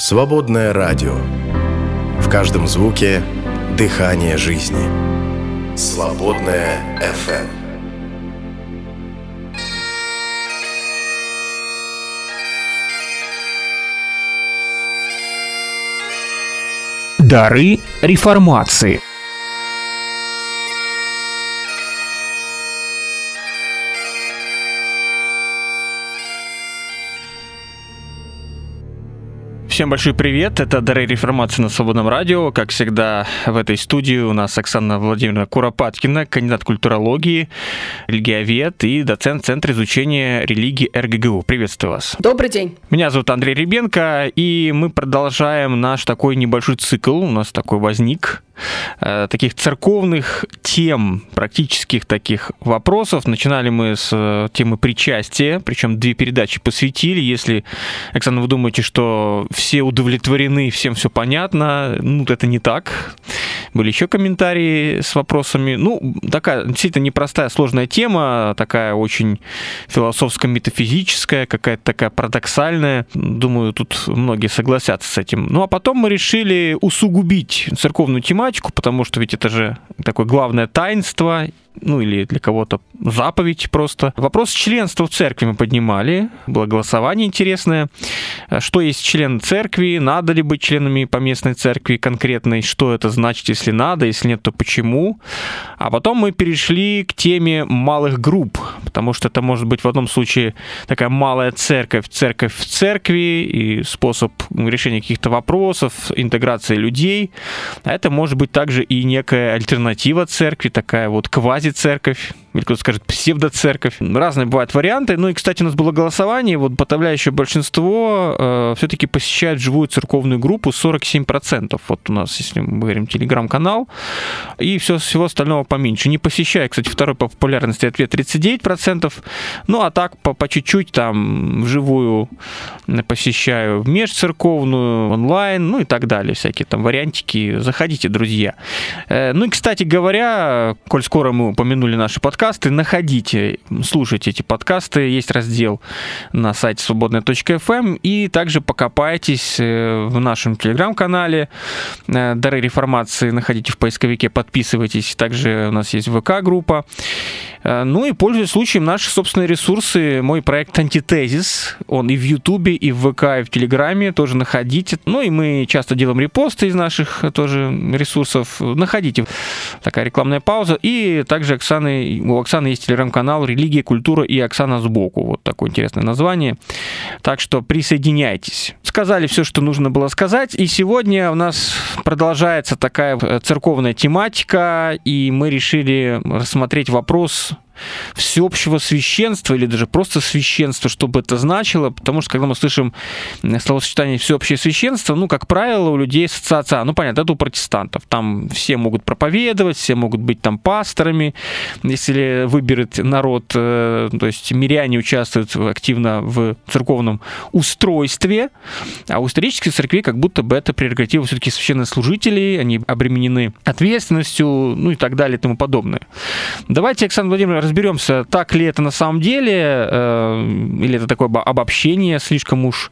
Свободное радио. В каждом звуке – дыхание жизни. Свободное FM. Дары реформации. Всем большой привет, это Дары реформации на Свободном радио. Как всегда, в этой студии у нас Оксана Владимировна Куропаткина, кандидат культурологии, религиовед и доцент Центра изучения религии РГГУ. Приветствую вас. Добрый день. Меня зовут Андрей Ребенко, и мы продолжаем наш такой небольшой цикл, у нас такой возник, таких церковных тем, практических таких вопросов. Начинали мы с э, темы причастия, причем две передачи посвятили. Если, Александр, вы думаете, что все удовлетворены, всем все понятно, ну, это не так. Были еще комментарии с вопросами. Ну, такая действительно непростая, сложная тема, такая очень философско-метафизическая, какая-то такая парадоксальная. Думаю, тут многие согласятся с этим. Ну, а потом мы решили усугубить церковную тематику, тематику, потому что ведь это же такое главное таинство, ну или для кого-то заповедь просто. Вопрос членства в церкви мы поднимали, было голосование интересное. Что есть член церкви, надо ли быть членами поместной церкви конкретной, что это значит, если надо, если нет, то почему. А потом мы перешли к теме малых групп, потому что это может быть в одном случае такая малая церковь, церковь в церкви и способ решения каких-то вопросов, интеграции людей. А это может быть также и некая альтернатива церкви, такая вот квази-церковь, или кто-то скажет псевдоцерковь. Разные бывают варианты. Ну и, кстати, у нас было голосование, вот подавляющее большинство э, все-таки посещает живую церковную группу 47%. Вот у нас, если мы говорим, телеграм-канал, и все, всего остального поменьше. Не посещая, кстати, второй по популярности ответ 39%. Ну а так по, по чуть-чуть там вживую посещаю межцерковную, онлайн, ну и так далее, всякие там вариантики. Заходите, друзья. Э, ну и, кстати говоря, коль скоро мы упомянули наши подкасты, подкасты, находите, слушайте эти подкасты. Есть раздел на сайте свободная.фм. Эм. И также покопайтесь э, в нашем телеграм-канале э, «Дары реформации». Находите в поисковике, подписывайтесь. Также у нас есть ВК-группа. Э, ну и, пользуясь случаем, наши собственные ресурсы. Мой проект «Антитезис». Он и в Ютубе, и в ВК, и в Телеграме. Тоже находите. Ну и мы часто делаем репосты из наших тоже ресурсов. Находите. Такая рекламная пауза. И также Оксаны у Оксаны есть телеграм-канал «Религия, культура и Оксана сбоку». Вот такое интересное название. Так что присоединяйтесь. Сказали все, что нужно было сказать. И сегодня у нас продолжается такая э, церковная тематика, и мы решили рассмотреть вопрос всеобщего священства или даже просто священства, что бы это значило, потому что когда мы слышим словосочетание всеобщее священство, ну, как правило, у людей ассоциация, ну, понятно, это у протестантов, там все могут проповедовать, все могут быть там пасторами, если выберет народ, э, то есть миряне участвуют активно в церковном устройстве, а у исторических церквей как будто бы это прерогатива все-таки священнослужителей, они обременены ответственностью, ну и так далее и тому подобное. Давайте, Александр Владимирович, разберемся, так ли это на самом деле, э, или это такое обобщение слишком уж.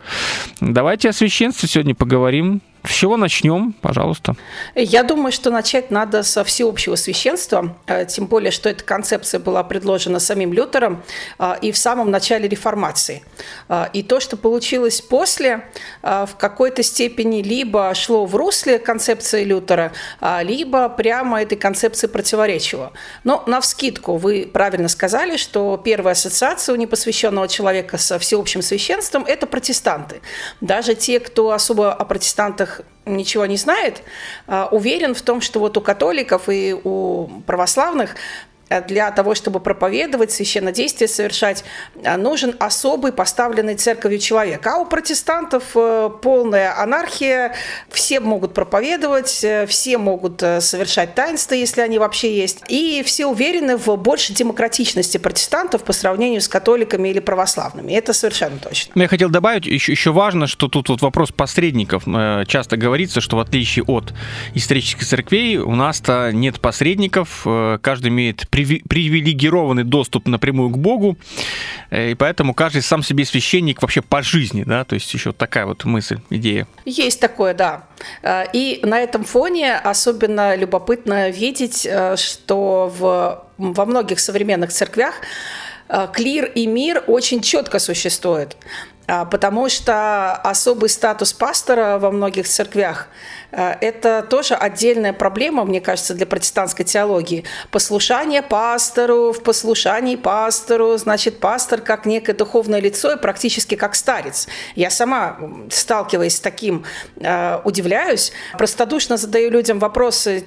Давайте о священстве сегодня поговорим. С чего начнем, пожалуйста? Я думаю, что начать надо со всеобщего священства, э, тем более, что эта концепция была предложена самим Лютером э, и в самом начале реформации. Э, и то, что получилось после, в какой-то степени либо шло в русле концепции Лютера, либо прямо этой концепции противоречило. Но на вскидку вы правильно сказали, что первая ассоциация у непосвященного человека со всеобщим священством – это протестанты. Даже те, кто особо о протестантах ничего не знает, а, уверен в том, что вот у католиков и у православных для того, чтобы проповедовать, священнодействие совершать, э, нужен особый поставленный церковью человек. А у протестантов э, полная анархия, все могут проповедовать, все могут совершать таинства, если они вообще есть, и все уверены в большей демократичности протестантов по сравнению с католиками или православными. Это совершенно точно. Я хотел добавить, еще, еще важно, что тут вот вопрос посредников. Часто говорится, что в отличие от исторических церквей, у нас-то нет посредников, каждый имеет привилегированный доступ напрямую к Богу, и поэтому каждый сам себе священник вообще по жизни, да, то есть еще такая вот мысль, идея. Есть такое, да. И на этом фоне особенно любопытно видеть, что в, во многих современных церквях клир и мир очень четко существует. А, потому что особый статус пастора во многих церквях это тоже отдельная проблема, мне кажется, для протестантской теологии. Послушание пастору, в послушании пастору, значит, пастор как некое духовное лицо и практически как старец. Я сама, сталкиваясь с таким, а, удивляюсь, простодушно задаю людям вопросы,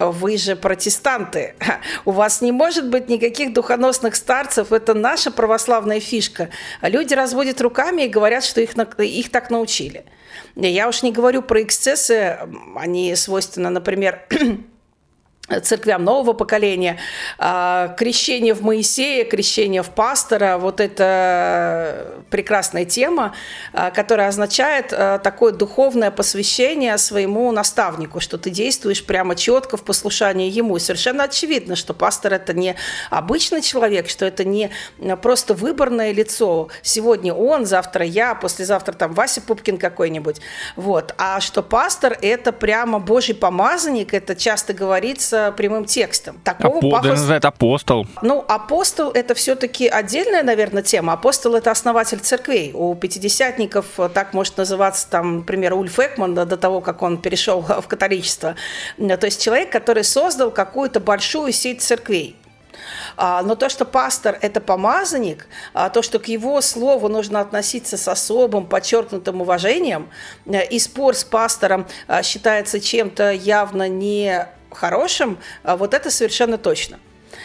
вы же протестанты, у вас не может быть никаких духоносных старцев, это наша православная фишка. Люди разводят руками и говорят, что их, их так научили. Я уж не говорю про эксцессы, они свойственны, например, церквям нового поколения, а, крещение в Моисея, крещение в пастора, вот это прекрасная тема, а, которая означает а, такое духовное посвящение своему наставнику, что ты действуешь прямо четко в послушании ему. И совершенно очевидно, что пастор это не обычный человек, что это не просто выборное лицо. Сегодня он, завтра я, послезавтра там Вася Пупкин какой-нибудь. Вот. А что пастор это прямо Божий помазанник, это часто говорится прямым текстом. Такого Апо... пафоса... называют апостол. Ну, апостол – это все-таки отдельная, наверное, тема. Апостол – это основатель церквей. У пятидесятников так может называться, там, например, Ульф Экман до того, как он перешел в католичество. То есть человек, который создал какую-то большую сеть церквей. А, но то, что пастор – это помазанник, а, то, что к его слову нужно относиться с особым, подчеркнутым уважением, э, и спор с пастором считается чем-то явно не хорошим, а вот это совершенно точно.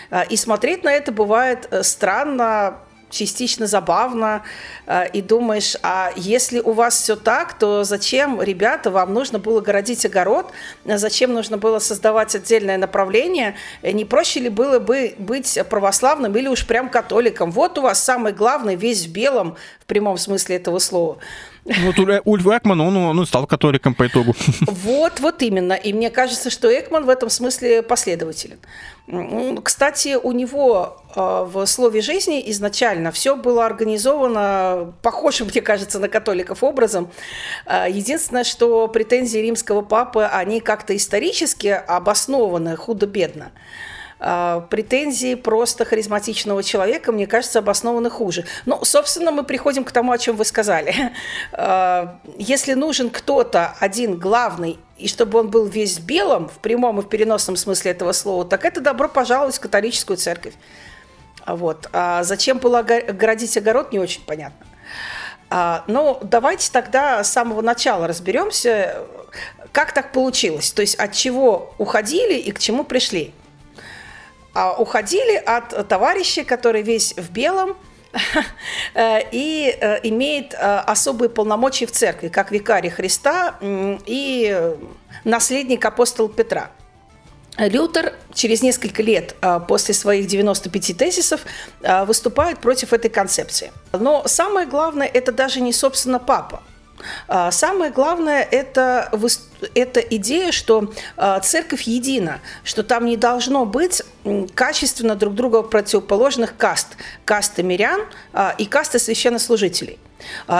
А, и смотреть на это бывает э, странно, частично забавно, э, и думаешь, а если у вас все так, то зачем, ребята, вам нужно было городить огород, зачем нужно было создавать отдельное направление, не проще ли было бы быть православным или уж прям католиком? Вот у вас самый главный, весь в белом, в прямом смысле этого слова – вот Ульф Экман, он, он стал католиком по итогу. Вот, вот именно. И мне кажется, что Экман в этом смысле последователен. Кстати, у него а, в слове жизни изначально все было организовано похожим, мне кажется, на католиков образом. А, единственное, что претензии римского папы, они как-то исторически обоснованы худо-бедно. А, претензии просто харизматичного человека, мне кажется, обоснованы хуже. Ну, собственно, мы приходим к тому, о чем вы сказали. А, если нужен кто-то один главный, и чтобы он был весь белым, в прямом и в переносном смысле этого слова, так это добро пожаловать в католическую церковь. Вот. А зачем было огородить огород, не очень понятно. А, ну, давайте тогда с самого начала разберемся, как так получилось, то есть от чего уходили и к чему пришли. А, уходили от товарища, который весь в белом, э, и э, имеет э, особые полномочия в церкви, как викарий Христа и наследник апостола Петра. Лютер через несколько лет после своих 95 тезисов выступает против этой концепции. Но самое главное, это даже не, собственно, папа – самое главное это, это идея, что а, церковь едина, что там не должно быть качественно друг друга противоположных каст. Касты мирян а, и касты священнослужителей.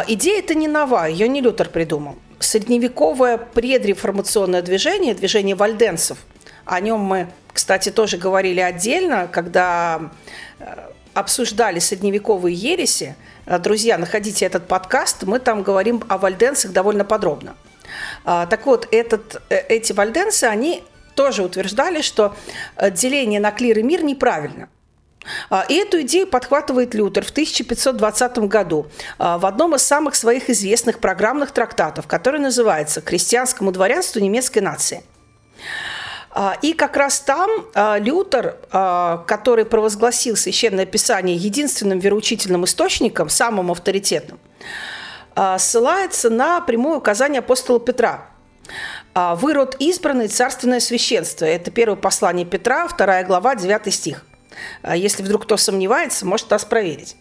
Идея это не нова, ее не Лютер придумал. Средневековое предреформационное движение, движение вальденцев, о нем мы, кстати, тоже говорили отдельно, когда обсуждали средневековые ереси, Э, друзья, находите этот подкаст, мы там говорим о вальденсах довольно подробно. А, так вот, этот, э, эти вальденсы, они тоже утверждали, что э, деление на клир и мир неправильно. А, и эту идею подхватывает Лютер в 1520 году а, в одном из самых своих известных программных трактатов, который называется «Крестьянскому дворянству немецкой нации». А, и как раз там а, Лютер, а, который провозгласил Священное Писание единственным вероучительным источником, самым авторитетным, ссылается на прямое указание апостола Петра. «Вы род избранный, царственное священство». Это первое послание Петра, вторая глава, 9 стих. Если вдруг кто сомневается, может нас проверить.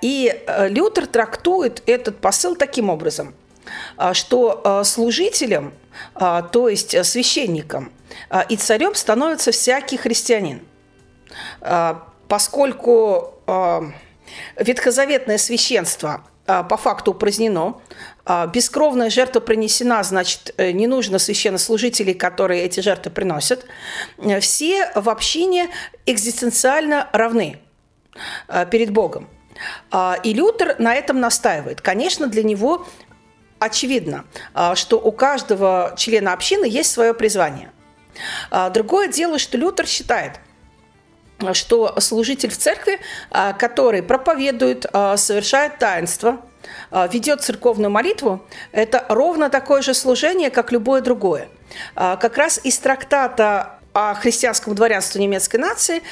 И Лютер трактует этот посыл таким образом – что служителем, то есть священником и царем становится всякий христианин. Поскольку ветхозаветное священство по факту упразднено, бескровная жертва принесена, значит, э, не нужно священнослужителей, которые эти жертвы приносят. Все в общине экзистенциально равны перед Богом. И Лютер на этом настаивает. Конечно, для него очевидно, что у каждого члена общины есть свое призвание. Другое дело, что Лютер считает – что служитель в церкви, а, который проповедует, а, совершает таинство, а, ведет церковную молитву, это ровно такое же служение, как любое другое. Как раз из трактата о христианском дворянстве немецкой нации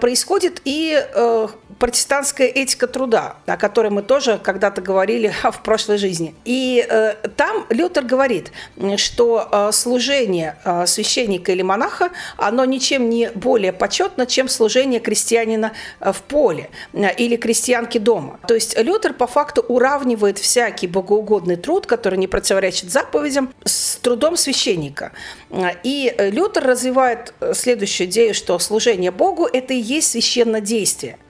происходит и э, протестантская этика труда, о которой мы тоже когда-то говорили в прошлой жизни. И э, там Лютер говорит, что э, служение э, священника или монаха, оно ничем не более почетно, чем служение крестьянина э, в поле э, или крестьянки дома. То есть Лютер по факту уравнивает всякий богоугодный труд, который не противоречит заповедям, с трудом священника. И Лютер развивает э, следующую идею, что служение Богу – это и есть священное действие –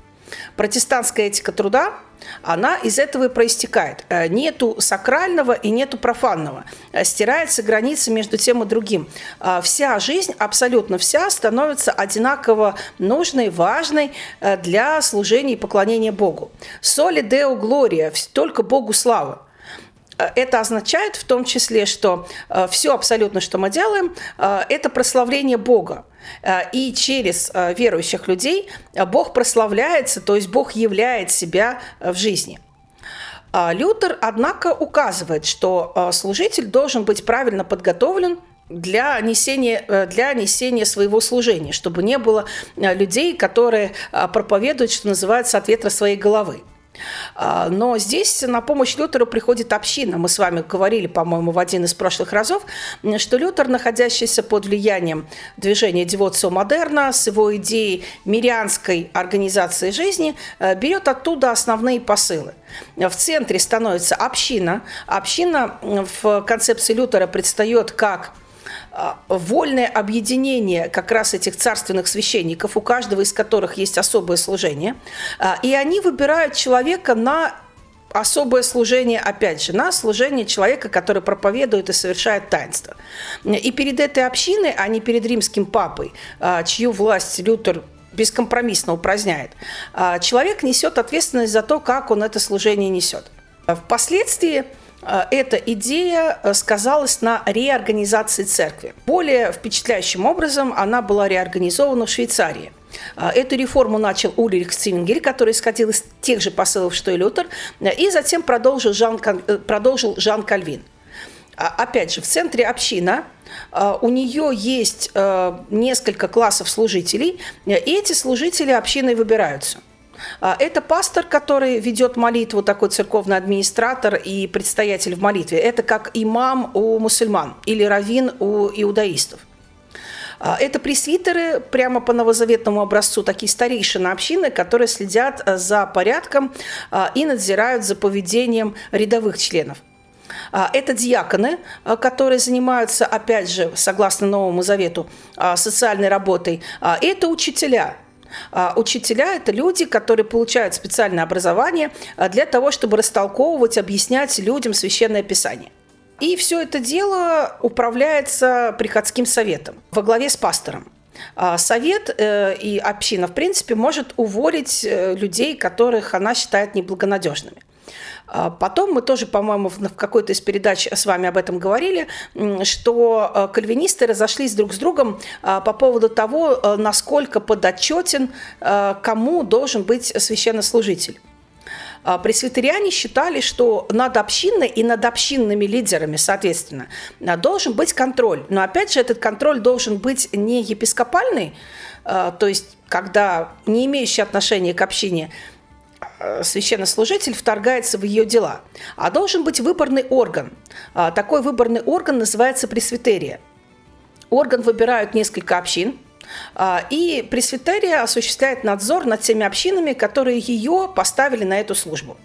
Протестантская этика труда, она из этого и проистекает. Э, нету сакрального и нету профанного. Э, стирается граница между тем и другим. Э, вся жизнь, абсолютно вся, становится одинаково нужной, важной для служения и поклонения Богу. Соли Део Глория, только Богу слава. Это означает в том числе, что все абсолютно, что мы делаем, это прославление Бога. Э, и через э, верующих людей э, Бог прославляется, то есть Бог являет себя в жизни. Лютер, однако, указывает, что служитель должен быть правильно подготовлен для несения, для несения своего служения, чтобы не было людей, которые проповедуют, что называется, от ветра своей головы. А, но здесь на помощь Лютеру приходит община. Мы с вами говорили, по-моему, в один из прошлых разов, что Лютер, находящийся под влиянием движения Девоцио Модерна с его идеей мирянской организации жизни, э, берет оттуда основные посылы. В центре становится община. Община в концепции Лютера предстает как вольное объединение как раз этих царственных священников, у каждого из которых есть особое служение, а, и они выбирают человека на особое служение, опять же, на служение человека, который проповедует и совершает таинство. И перед этой общиной, а не перед римским папой, а, чью власть Лютер бескомпромиссно упраздняет, человек несет ответственность за то, как он это служение несет. Впоследствии эта идея э, сказалась на реорганизации церкви. Более впечатляющим образом она была реорганизована в Швейцарии. Э, эту реформу начал Ульрих Цивингель, который исходил из тех же посылов, что и Лютер, и затем продолжил Жан, продолжил Жан Кальвин. Опять же, в центре община, у нее есть несколько классов служителей, и эти служители общиной выбираются – а, это пастор, который ведет молитву, такой церковный администратор и предстоятель в молитве. Это как имам у мусульман или раввин у иудаистов. А, это пресвитеры, прямо по новозаветному образцу, такие старейшины общины, которые следят а, за порядком и надзирают за поведением рядовых членов. Это диаконы, которые занимаются, опять же, согласно Новому Завету, социальной работой. Это учителя, а, учителя – это люди, которые получают специальное образование а, для того, чтобы растолковывать, объяснять людям священное писание. И все это дело управляется приходским советом во главе с пастором. А, совет э, и община, в принципе, может уволить э, людей, которых она считает неблагонадежными. А потом мы тоже, по-моему, в какой-то из передач с вами об этом говорили, что э, кальвинисты разошлись друг с другом а, по поводу того, э, насколько подотчетен, э, кому должен быть священнослужитель. А пресвитериане считали, что над общиной и над общинными лидерами, соответственно, должен быть контроль. Но опять же, этот контроль должен быть не епископальный, то есть когда не имеющий отношения к общине священнослужитель вторгается в ее дела, а должен быть выборный орган. А, такой выборный орган называется пресвитерия. Орган выбирают несколько общин, а, и пресвитерия осуществляет надзор над теми общинами, которые ее поставили на эту службу.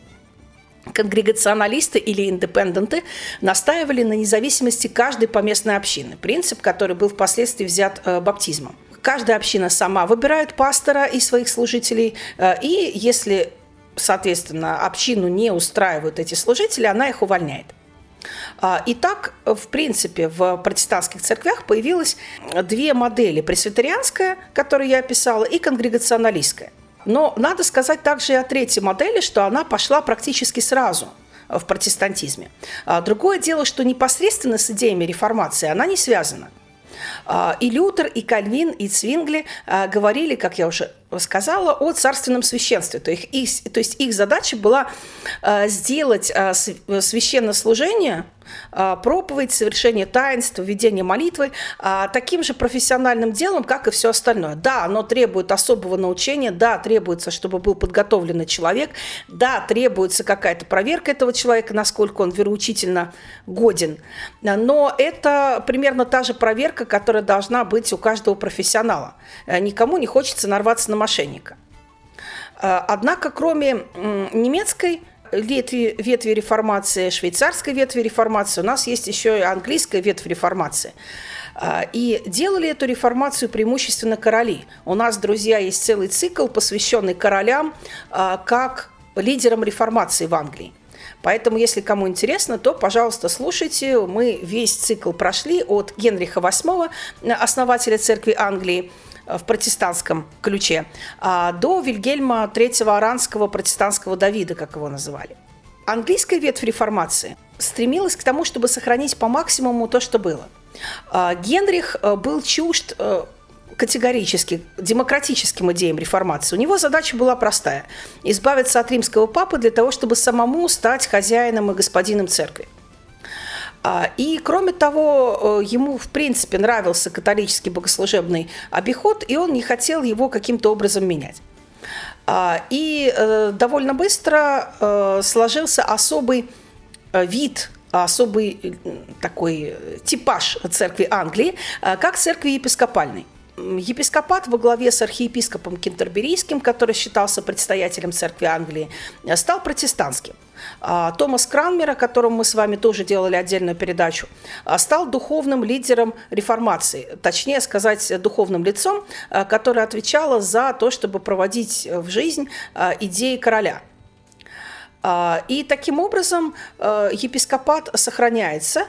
Конгрегационалисты или индепенденты настаивали на независимости каждой поместной общины, принцип, который был впоследствии взят э, баптизмом. Каждая община сама выбирает пастора и своих служителей, э, и если, соответственно, общину не устраивают эти служители, она их увольняет. А, Итак, в принципе, в протестантских церквях появилось две модели. Пресвитерианская, которую я описала, и конгрегационалистская. Но надо сказать также и о третьей модели, что она пошла практически сразу в протестантизме. А, другое дело, что непосредственно с идеями реформации она не связана. А, и Лютер, и Кальвин, и Цвингли говорили, как я уже сказала, о царственном священстве. То есть их, то есть их задача была сделать священнослужение – а, проповедь, совершение таинств, введение молитвы таким же профессиональным делом, как и все остальное. Да, оно требует особого научения, да, требуется, чтобы был подготовленный человек, да, требуется какая-то проверка этого человека, насколько он вероучительно годен, но это примерно та же проверка, которая должна быть у каждого профессионала. Э, никому не хочется нарваться на мошенника. Э, однако, кроме немецкой ветви, ветви реформации, швейцарской ветви реформации, у нас есть еще и английская ветвь реформации. А, и делали эту реформацию преимущественно короли. У нас, друзья, есть целый цикл, посвященный королям а, как лидерам реформации в Англии. Поэтому, если кому интересно, то, пожалуйста, слушайте. Мы весь цикл прошли от Генриха VIII, основателя церкви Англии, в протестантском ключе, а до Вильгельма III Аранского протестантского Давида, как его называли. Английская ветвь реформации стремилась к тому, чтобы сохранить по максимуму то, что было. А, Генрих э, был чужд э, категорически демократическим идеям реформации. У него задача была простая – избавиться от римского папы для того, чтобы самому стать хозяином и господином церкви. А, и, кроме того, э, ему, в принципе, нравился католический богослужебный обиход, и он не хотел его каким-то образом менять. А, и э, довольно быстро э, сложился особый вид особый такой типаж церкви Англии, как церкви епископальной. Епископат во главе с архиепископом Кентерберийским, который считался предстоятелем церкви Англии, стал протестантским. А, Томас Кранмер, о котором мы с вами тоже делали отдельную передачу, а, стал духовным лидером реформации, точнее сказать, духовным лицом, а, которое отвечало за то, чтобы проводить в жизнь идеи короля. И таким образом епископат сохраняется,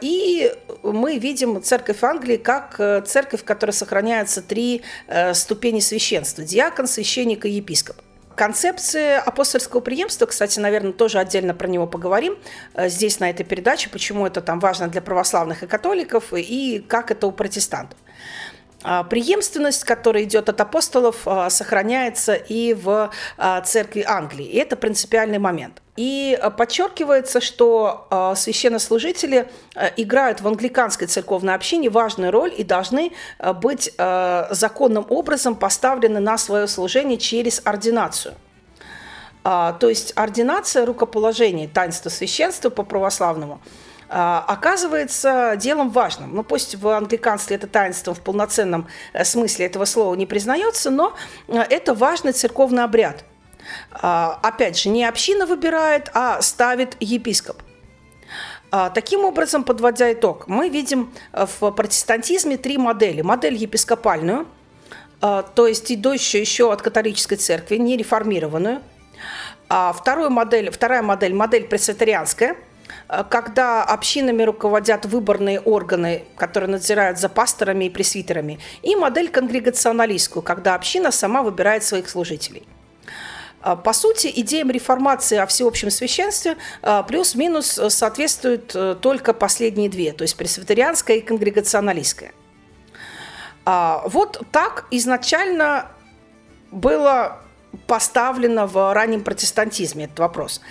и мы видим церковь Англии как э, церковь, в которой сохраняются три э, ступени священства – диакон, священник и епископ. Концепция апостольского преемства, кстати, наверное, тоже отдельно про него поговорим э, здесь, на этой передаче, почему это там важно для православных и католиков, и как это у протестантов. А, преемственность, которая идет от апостолов, а, сохраняется и в а, церкви Англии. И это принципиальный момент. И подчеркивается, что священнослужители играют в англиканской церковной общине важную роль и должны быть законным образом поставлены на свое служение через ординацию. То есть ординация, рукоположение, таинство священства по православному – оказывается делом важным. Ну, пусть в англиканстве это таинство в полноценном э, смысле этого слова не признается, но э, это важный церковный обряд. А, опять же, не община выбирает, а ставит епископ. А, таким образом, подводя итог, мы видим э, в протестантизме три модели. Модель епископальную, то есть идущую еще от католической церкви, не реформированную. Вторую модель, вторая модель – модель пресвитерианская – когда общинами руководят выборные органы, которые надзирают за пасторами и пресвитерами, и модель конгрегационалистскую, когда община сама выбирает своих служителей. Э, по сути, идеям реформации о всеобщем священстве э, плюс-минус соответствуют только последние две, то есть пресвитерианская и конгрегационалистская. Вот так изначально было поставлено в раннем протестантизме этот вопрос.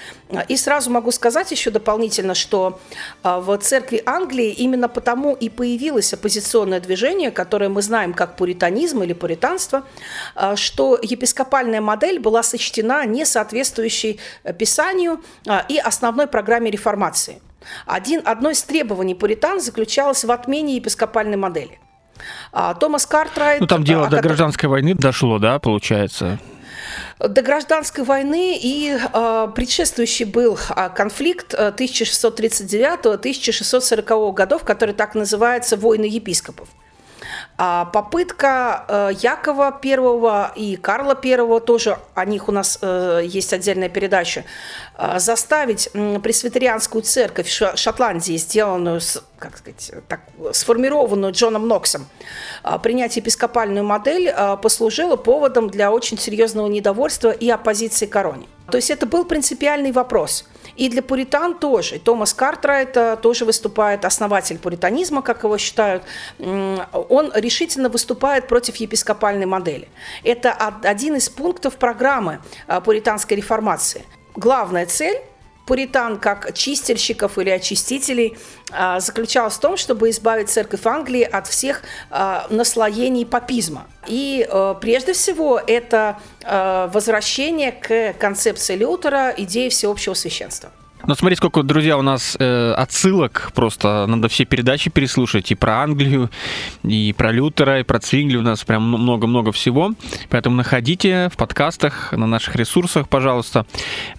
И сразу могу сказать еще дополнительно, что а, в церкви Англии именно потому и появилось оппозиционное движение, которое мы знаем как пуританизм или пуританство, а, что епископальная модель была сочтена не соответствующей Писанию а, и основной программе реформации. Один, одно из требований пуритан заключалось в отмене епископальной модели. Томас Картрайт... Ну, там дело до гражданской войны дошло, да, получается? До гражданской войны и э, предшествующий был э, конфликт 1639-1640 годов, который так называется «Войны епископов». А попытка э, Якова I и Карла I, тоже о них у нас э, есть отдельная передача, э, заставить пресвитерианскую церковь Шотландии, сделанную, как сказать, так, сформированную Джоном Ноксом, принять епископальную модель, послужило поводом для очень серьезного недовольства и оппозиции короне. То есть это был принципиальный вопрос – и для пуритан тоже. Томас Картрайт тоже выступает, основатель пуританизма, как его считают. Он решительно выступает против епископальной модели. Это один из пунктов программы а, пуританской реформации. Главная цель пуритан как чистильщиков или очистителей а, заключалась в том, чтобы избавить церковь Англии от всех а, наслоений папизма. И а, прежде всего это возвращение к концепции Лютера идеи всеобщего священства. Ну, смотри, сколько, друзья, у нас э, отсылок просто. Надо все передачи переслушать. И про Англию, и про Лютера, и про Цвингли. У нас прям много-много всего. Поэтому находите в подкастах, на наших ресурсах, пожалуйста.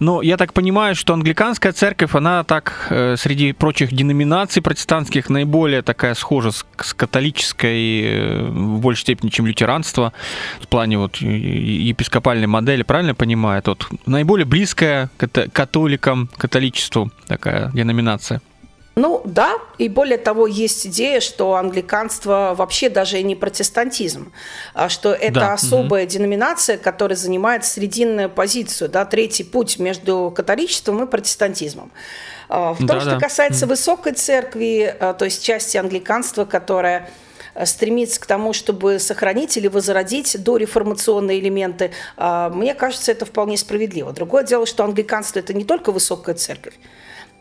Но я так понимаю, что англиканская церковь, она так э, среди прочих деноминаций протестантских наиболее такая схожа с, с католической э, в большей степени, чем лютеранство. В плане вот епископальной модели, правильно понимаю? Вот наиболее близкая католикам, католическим католичеству такая деноминация. Ну да, и более того, есть идея, что англиканство вообще даже и не протестантизм, а что это да. особая угу. деноминация, которая занимает срединную позицию, да, третий путь между католичеством и протестантизмом. А, в том, да, что да. касается высокой церкви, а, то есть части англиканства, которая стремится к тому, чтобы сохранить или возродить дореформационные элементы, мне кажется, это вполне справедливо. Другое дело, что англиканство – это не только высокая церковь,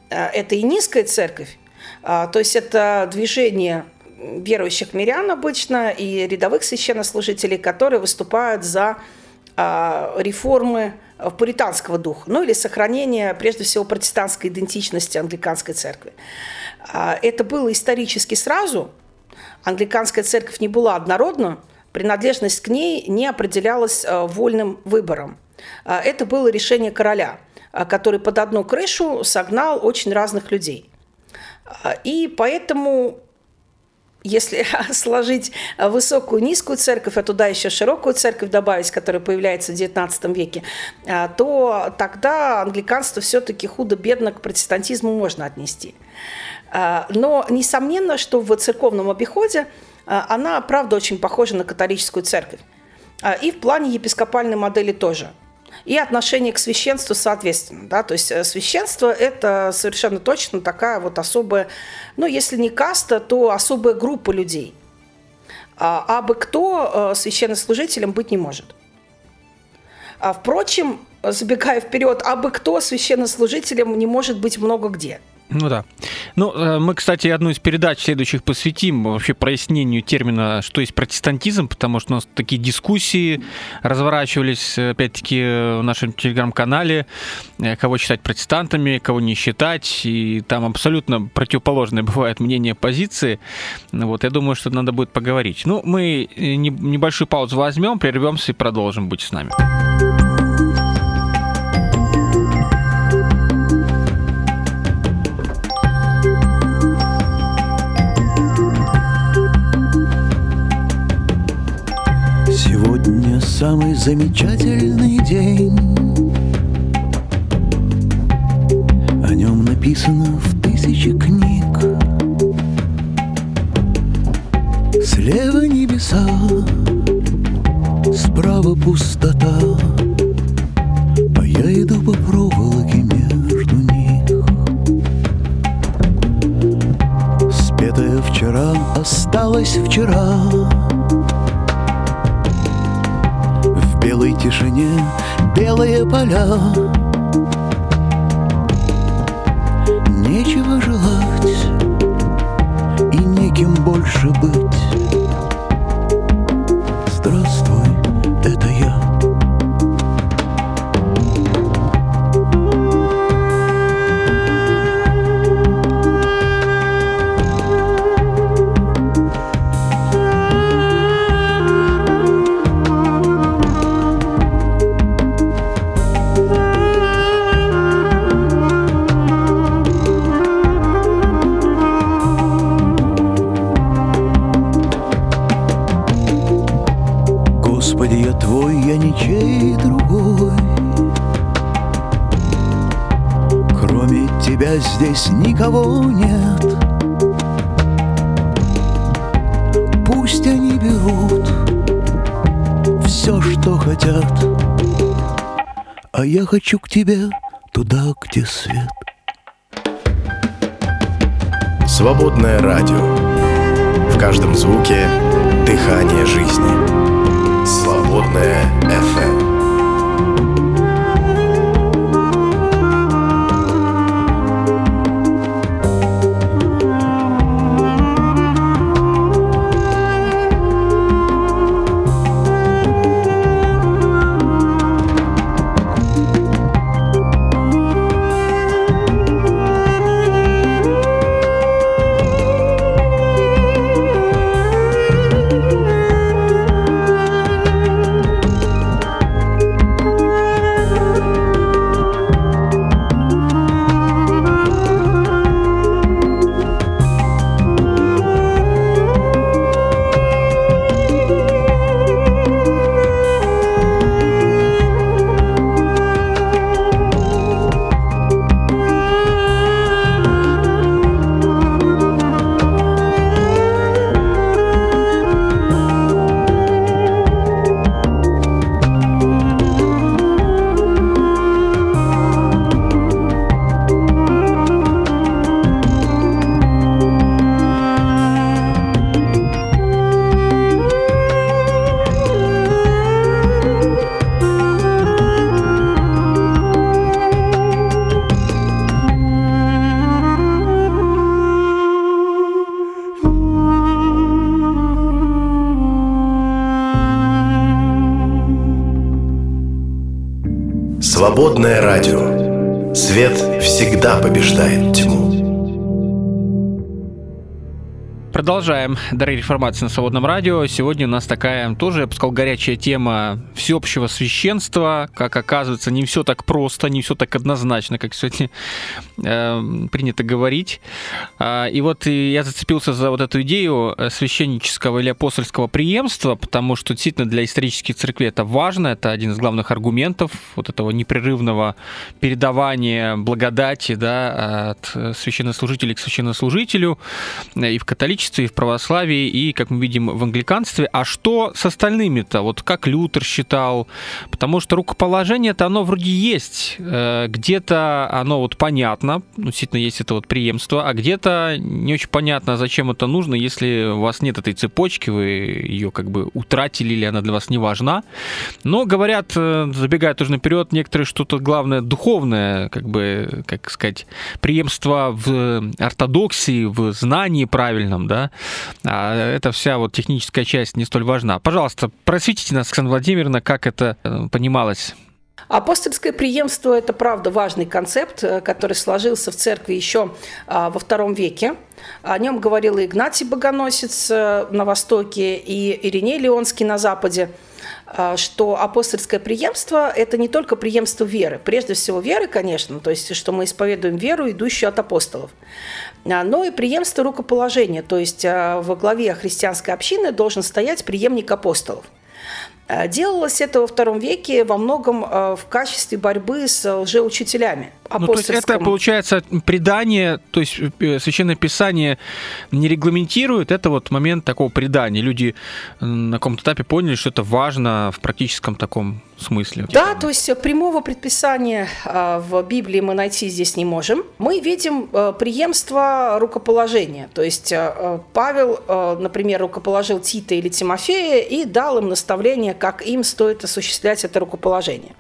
это и низкая церковь, то есть это движение верующих мирян обычно и рядовых священнослужителей, которые выступают за реформы пуританского духа, ну или сохранение, прежде всего, протестантской идентичности англиканской церкви. Это было исторически сразу, англиканская церковь не была однородна, принадлежность к ней не определялась э, вольным выбором. Э, это было решение короля, э, который под одну крышу согнал очень разных людей. И поэтому если сложить высокую низкую церковь, а туда еще широкую церковь добавить, которая появляется в XIX веке, то тогда англиканство все-таки худо-бедно к протестантизму можно отнести. А, но несомненно, что в церковном обиходе а, она, правда, очень похожа на католическую церковь. А, и в плане епископальной модели тоже. И отношение к священству соответственно. Да? То есть э, священство – это совершенно точно такая вот особая, ну, если не каста, то особая группа людей. А бы кто э, священнослужителем быть не может. Впрочем, забегая вперед, а бы кто священнослужителем не может быть много где – ну да. Ну, э, мы, кстати, одну из передач следующих посвятим вообще прояснению термина, что есть протестантизм, потому что у нас такие дискуссии разворачивались, опять-таки, в нашем телеграм-канале, э, кого считать протестантами, кого не считать, и там абсолютно противоположное бывает мнение позиции. Вот, я думаю, что надо будет поговорить. Ну, мы э, небольшую паузу возьмем, прервемся и продолжим. быть с нами. Самый замечательный день. О нем написано в тысячи книг. Слева небеса, справа пустота, А я иду по проволоке между них. Спетая вчера осталось вчера, follow. Продолжаем дарить реформацию на свободном радио. Сегодня у нас такая тоже, я бы сказал, горячая тема всеобщего священства. Как оказывается, не все так просто, не все так однозначно, как сегодня э, принято говорить. А, и вот я зацепился за вот эту идею э, священнического или апостольского преемства, потому что действительно для исторических церквей это важно, это один из главных аргументов вот этого непрерывного передавания благодати да, от священнослужителя к священнослужителю и в католичестве, и в православии, и, как мы видим, в англиканстве. А что с остальными-то? Вот как Лютер считал? Потому что рукоположение-то оно вроде есть. Э, где-то оно вот понятно, ну, действительно есть это вот преемство, а где-то не очень понятно, зачем это нужно, если у вас нет этой цепочки, вы ее как бы утратили или она для вас не важна. Но говорят, э, забегая тоже наперед, некоторые что-то главное духовное, как бы, как сказать, преемство в ортодоксии, в знании правильном, да, а эта вся вот техническая часть не столь важна. Пожалуйста, просветите нас, Оксана Владимировна, как это э, понималось Апостольское преемство – это, правда, важный концепт, э, который сложился в церкви еще а, во втором веке. О нем говорил и Игнатий Богоносец э, на Востоке, и Ириней Леонский на Западе а, что апостольское преемство – это не только преемство веры, прежде всего веры, конечно, то есть что мы исповедуем веру, идущую от апостолов, а, но и преемство рукоположения, то есть во главе христианской общины должен стоять преемник апостолов. Делалось это во втором веке во многом в качестве борьбы с лжеучителями. Ну, то есть это получается предание, то есть э, священное писание не регламентирует, это вот момент такого предания. Люди на каком-то этапе поняли, что это важно в практическом таком смысле. Да, то есть прямого предписания в Библии мы найти здесь не можем. Мы видим э, преемство рукоположения. То есть э, Павел, например, рукоположил Тита или Тимофея и дал им наставление, как им стоит осуществлять это рукоположение.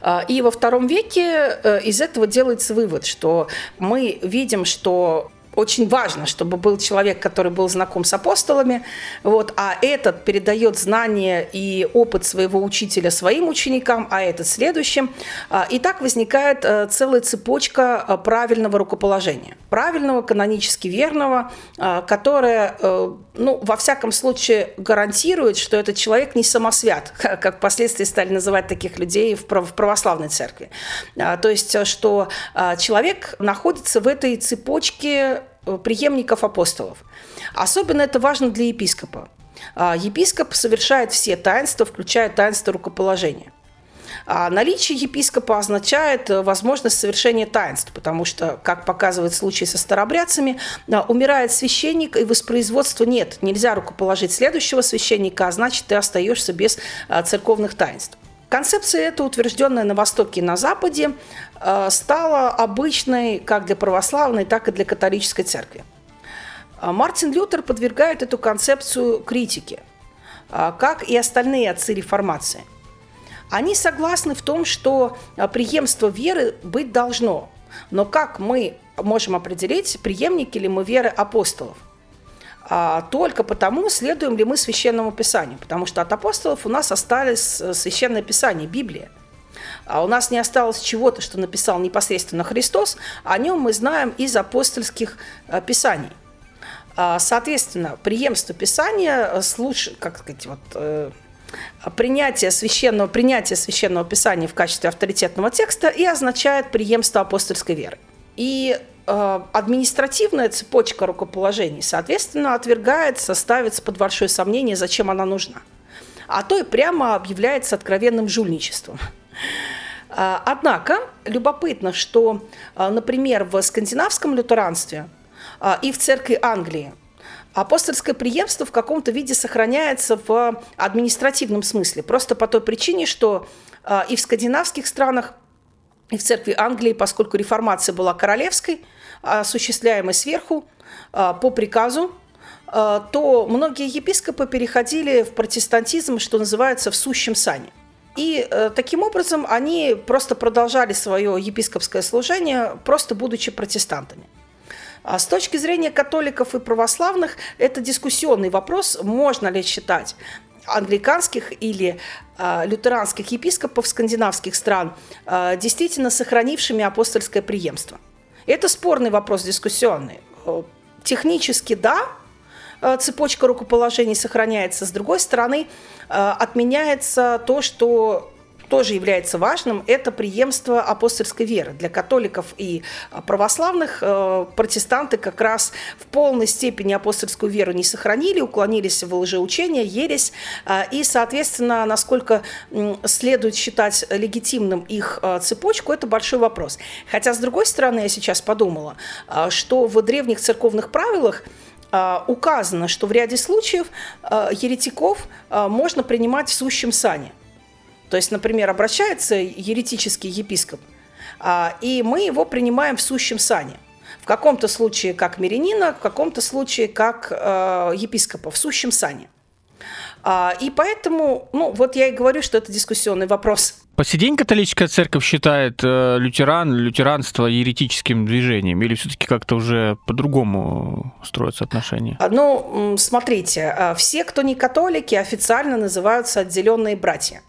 А, и во втором веке э, из этого делается вывод, что мы видим, что очень важно, чтобы был человек, который был знаком с апостолами, вот, а этот передает знания и опыт своего учителя своим ученикам, а этот следующим. А, и так возникает э, целая цепочка э, правильного рукоположения. Правильного, канонически верного, э, которое, ну, во всяком случае, гарантирует, что этот человек не самосвят, как впоследствии стали называть таких людей в православной церкви. А, то есть, что человек находится в этой цепочке преемников апостолов. Особенно это важно для епископа. А, епископ совершает все таинства, включая таинство рукоположения. А наличие епископа означает э, возможность совершения таинств, потому что, как показывает случай со старобрядцами, э, умирает священник, и воспроизводства нет. Нельзя рукоположить следующего священника, а значит, ты остаешься без э, церковных таинств. Концепция эта, утвержденная на Востоке и на Западе, стала обычной как для православной, так и для католической церкви. Мартин Лютер подвергает эту концепцию критике, как и остальные отцы реформации – они согласны в том, что преемство веры быть должно. Но как мы можем определить, преемники ли мы веры апостолов? А, только потому, следуем ли мы священному писанию. Потому что от апостолов у нас остались э, священное писание, Библия. А у нас не осталось чего-то, что написал непосредственно Христос, о нем мы знаем из апостольских э, писаний. А, соответственно, преемство Писания, э, слуш... как сказать, вот, принятие священного, принятие священного писания в качестве авторитетного текста и означает преемство апостольской веры. И административная цепочка рукоположений, соответственно, отвергается, ставится под большое сомнение, зачем она нужна. А то и прямо объявляется откровенным жульничеством. Э, однако любопытно, что, э, например, в скандинавском лютеранстве э, и в церкви Англии апостольское преемство в каком-то виде сохраняется в административном смысле, просто по той причине, что и в скандинавских странах, и в церкви Англии, поскольку реформация была королевской, осуществляемой сверху а, по приказу, а, то многие епископы переходили в протестантизм, что называется, в сущем сане. И э, таким образом они просто продолжали свое епископское служение, просто будучи протестантами. А с точки зрения католиков и православных, это дискуссионный вопрос, можно ли считать англиканских или э, лютеранских епископов скандинавских стран э, действительно сохранившими апостольское преемство. Это спорный вопрос, дискуссионный. Технически да, цепочка рукоположений сохраняется. С другой стороны, отменяется то, что тоже является важным, это преемство апостольской веры. Для католиков и а, православных э, протестанты как раз в полной степени апостольскую веру не сохранили, уклонились в лжеучение, ересь, э, и, соответственно, насколько следует считать легитимным их э, цепочку, это большой вопрос. Хотя, с другой стороны, я сейчас подумала, что в древних церковных правилах указано, что в ряде случаев еретиков можно принимать в сущем сане. То есть, например, обращается еретический епископ, а, и мы его принимаем в сущем сане. В каком-то случае как мирянина, в каком-то случае как э, епископа, в сущем сане. А, и поэтому, ну, вот я и говорю, что это дискуссионный вопрос. По сей день католическая церковь считает э, лютеран, лютеранство еретическим движением, или все-таки как-то уже по-другому строятся отношения? А, ну, смотрите, все, кто не католики, официально называются отделенные братья.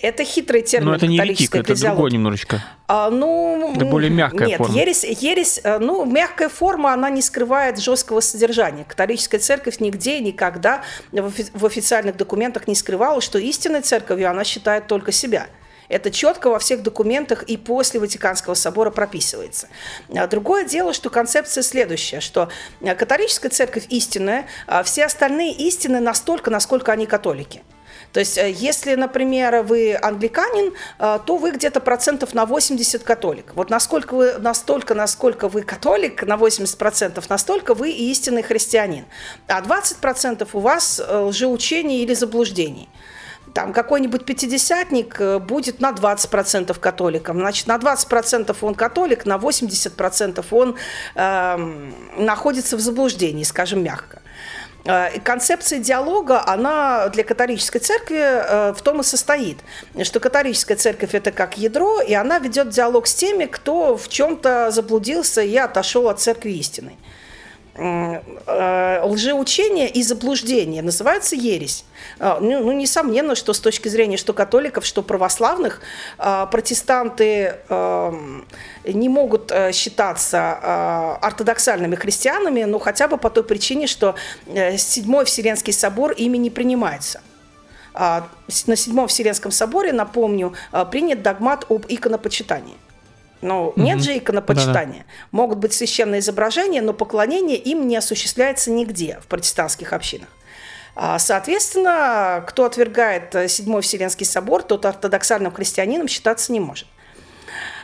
Это хитрый термин. Но это не еретик, это другое немножечко. А, ну, это более мягкая нет, форма. Нет, ересь, ересь, э, ну, мягкая форма, она не скрывает жесткого содержания. Католическая церковь нигде, никогда в официальных документах не скрывала, что истинной церковью она считает только себя. Это четко во всех документах и после Ватиканского собора прописывается. А другое дело, что концепция следующая, что э, католическая церковь истинная, а все остальные истины настолько, насколько они католики. То есть, э, если, например, вы англиканин, э, то вы где-то процентов на 80 католик. Вот насколько вы, настолько, насколько вы католик, на 80 процентов, настолько вы и истинный христианин. А 20 процентов у вас э, лжеучений или заблуждений там какой-нибудь пятидесятник будет на 20% католиком. Значит, на 20% он католик, на 80% он э, находится в заблуждении, скажем мягко. Э, концепция диалога, она для католической церкви э, в том и состоит, что католическая церковь это как ядро, и она ведет диалог с теми, кто в чем-то заблудился и отошел от церкви истины. Э, лжеучение и заблуждение называется ересь. Ну, ну, несомненно, что с точки зрения что католиков, что православных, протестанты не могут считаться ортодоксальными христианами, но хотя бы по той причине, что Седьмой Вселенский собор ими не принимается. На Седьмом Вселенском соборе, напомню, принят догмат об иконопочитании. Ну, нет же иконопочитания. Да-да. Могут быть священные изображения, но поклонение им не осуществляется нигде в протестантских общинах. А, соответственно, кто отвергает Седьмой Вселенский собор, тот ортодоксальным христианином считаться не может.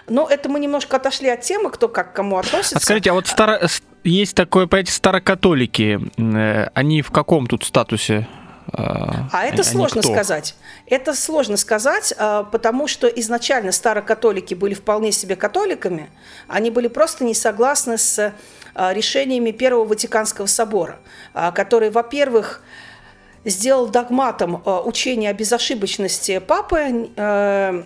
Но это мы немножко отошли от темы, кто как к кому относится. А скажите, а вот старо... есть такое понятие старокатолики. Э, они в каком тут статусе? А, а это сложно кто? сказать. Это сложно сказать, а, потому что изначально старокатолики были вполне себе католиками. Они были просто не согласны с а, решениями Первого Ватиканского собора, который, во-первых, сделал догматом учение о безошибочности папы э,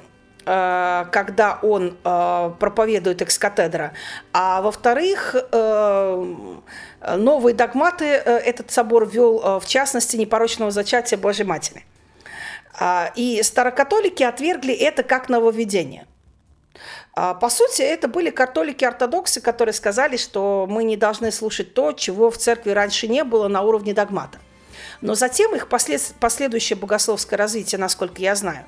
Э, когда он э, проповедует экс-катедра, а во-вторых, э, новые догматы этот собор ввел, в частности, непорочного зачатия Божьей Матери. А, и старокатолики отвергли это как нововведение. А, по сути, это были католики-ортодоксы, которые сказали, что мы не должны слушать то, чего в церкви раньше не было на уровне догмата. Но затем их послед... последующее богословское развитие, насколько я знаю,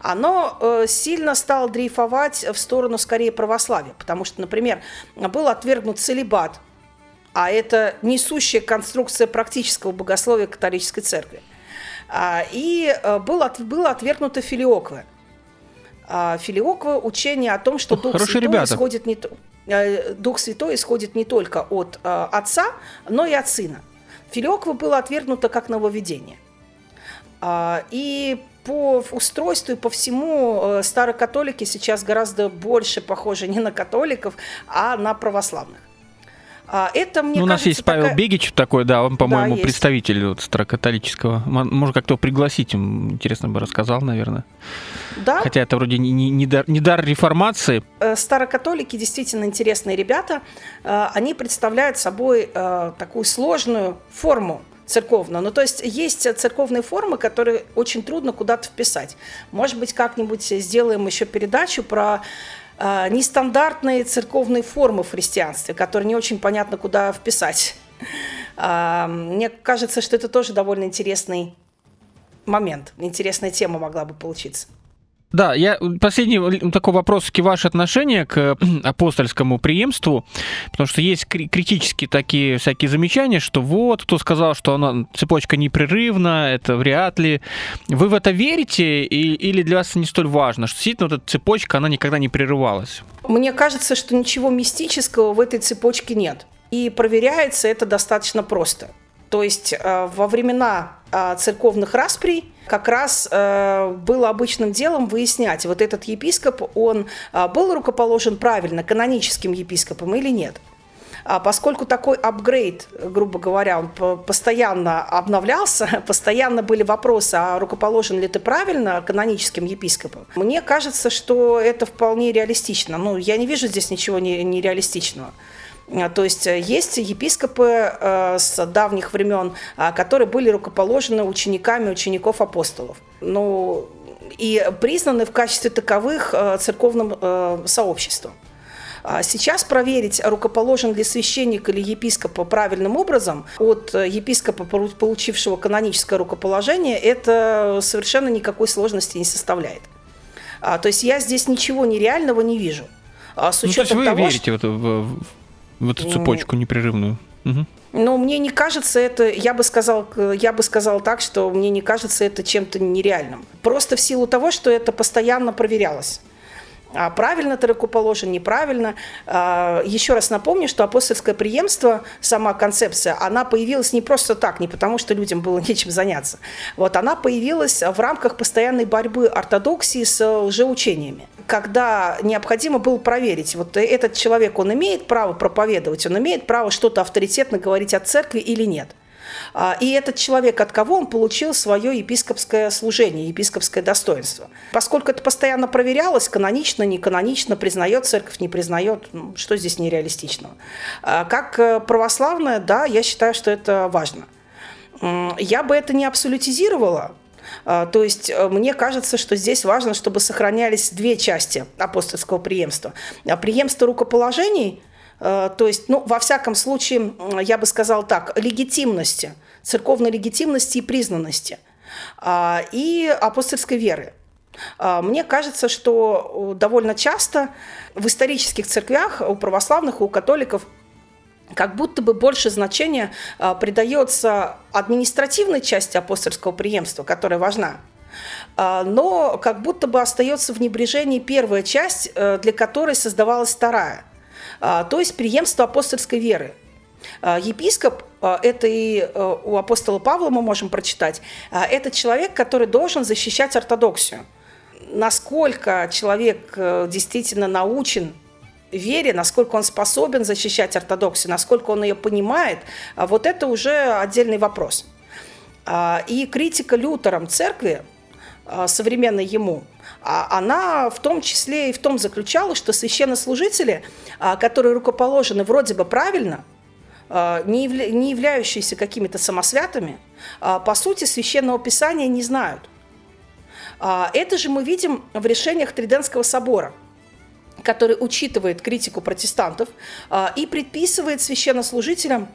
оно э, сильно стало дрейфовать в сторону скорее православия, потому что, например, был отвергнут целебат, а это несущая конструкция практического богословия католической церкви. А, и э, был, от, было отвергнуто филиоквы. А, филиоквы – учение о том, что Дух Святой, ребята. исходит не, э, Дух Святой исходит не только от Отца, но и от Сына. Филиоква было отвергнуто как нововведение. А, и по устройству и по всему э, старокатолики сейчас гораздо больше похожи не на католиков, а на православных. А, это, мне ну, у нас есть Павел такая... Бегич такой, да, он, по-моему, да, представитель вот, старокатолического. Может, как-то пригласить, интересно бы рассказал, наверное. Да. Хотя это вроде не, не, не, дар, не дар реформации. Э, старокатолики действительно интересные ребята. Э, они представляют собой э, такую сложную форму церковную. Ну, то есть есть церковные формы, которые очень трудно куда-то вписать. Может быть, как-нибудь сделаем еще передачу про нестандартные церковные формы в христианстве, которые не очень понятно, куда вписать. Э, мне кажется, что это тоже довольно интересный момент, интересная тема могла бы получиться. Да, я последний такой вопрос ваше отношение к апостольскому преемству, потому что есть критические такие всякие замечания, что вот, кто сказал, что она цепочка непрерывна, это вряд ли. Вы в это верите и, или для вас не столь важно, что действительно вот эта цепочка, она никогда не прерывалась? Мне кажется, что ничего мистического в этой цепочке нет. И проверяется это достаточно просто. То есть э, во времена э, церковных расприй как раз э, было обычным делом выяснять, вот этот епископ, он был рукоположен правильно, каноническим епископом или нет. А поскольку такой апгрейд, грубо говоря, он постоянно обновлялся, постоянно были вопросы, а рукоположен ли ты правильно каноническим епископом, мне кажется, что это вполне реалистично. Ну, я не вижу здесь ничего нереалистичного. А, то есть э, есть епископы э, с давних времен, а, которые были рукоположены учениками учеников апостолов. Ну, и признаны в качестве таковых э, церковным сообществом. А сейчас проверить, рукоположен ли священник или епископ правильным образом от епископа, получившего каноническое рукоположение, это совершенно никакой сложности не составляет. То есть я здесь ничего нереального не вижу. С учетом ну, то есть вы того, верите что... в, в эту цепочку непрерывную. Угу. Ну, мне не кажется это, я бы сказал, я бы сказал так, что мне не кажется это чем-то нереальным. Просто в силу того, что это постоянно проверялось. А правильно ты рукоположен, неправильно. А, еще раз напомню, что апостольское преемство, сама концепция, она появилась не просто так, не потому что людям было нечем заняться. Вот она появилась в рамках постоянной борьбы ортодоксии с лжеучениями когда необходимо было проверить, вот этот человек, он имеет право проповедовать, он имеет право что-то авторитетно говорить о церкви или нет. А, и этот человек, от кого он получил свое епископское служение, епископское достоинство. Поскольку это постоянно проверялось, канонично, не канонично, признает церковь, не признает, ну, что здесь нереалистичного. А, как э, православная, да, я считаю, что это важно. Я бы это не абсолютизировала, а, то есть э, мне кажется, что здесь важно, чтобы сохранялись две части апостольского преемства. Преемство рукоположений, то есть, ну, во всяком случае, я бы сказал так, легитимности, церковной легитимности и признанности, а, и апостольской веры. Мне кажется, что э, довольно часто в исторических церквях у православных, у католиков как будто бы больше значения а, придается административной части апостольского преемства, которая важна, а, но как будто бы остается в небрежении первая часть, э, для которой создавалась вторая, а, то есть преемство апостольской веры. Епископ, это и у апостола Павла мы можем прочитать, это человек, который должен защищать ортодоксию. Насколько человек э, действительно научен вере, насколько он способен защищать ортодоксию, насколько он ее понимает, а вот это уже отдельный вопрос. А, и критика Лютером церкви, а, современной ему, она в том числе и в том заключалась, что священнослужители, которые рукоположены вроде бы правильно, не являющиеся какими-то самосвятами, по сути священного писания не знают. Это же мы видим в решениях Триденского собора – который учитывает критику протестантов а, и предписывает священнослужителям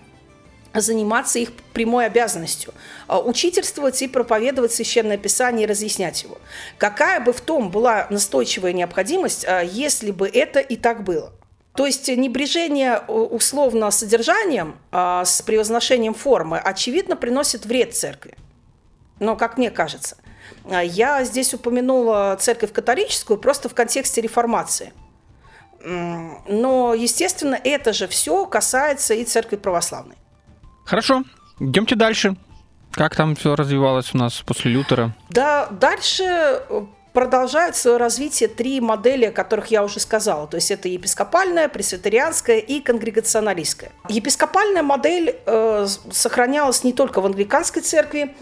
заниматься их прямой обязанностью а, – учительствовать и проповедовать Священное Писание и разъяснять его. Какая бы в том была настойчивая необходимость, а, если бы это и так было? То есть небрежение условно содержанием с превозношением формы, очевидно, приносит вред церкви. Но, как мне кажется, я здесь упомянула церковь католическую просто в контексте реформации – но, естественно, это же все касается и церкви православной. Хорошо, идемте дальше. Как там все развивалось у нас после Лютера? Да, дальше э, продолжают свое развитие три модели, о которых я уже сказала. То есть это епископальная, пресвитерианская и конгрегационалистская. Епископальная модель э, сохранялась не только в англиканской церкви,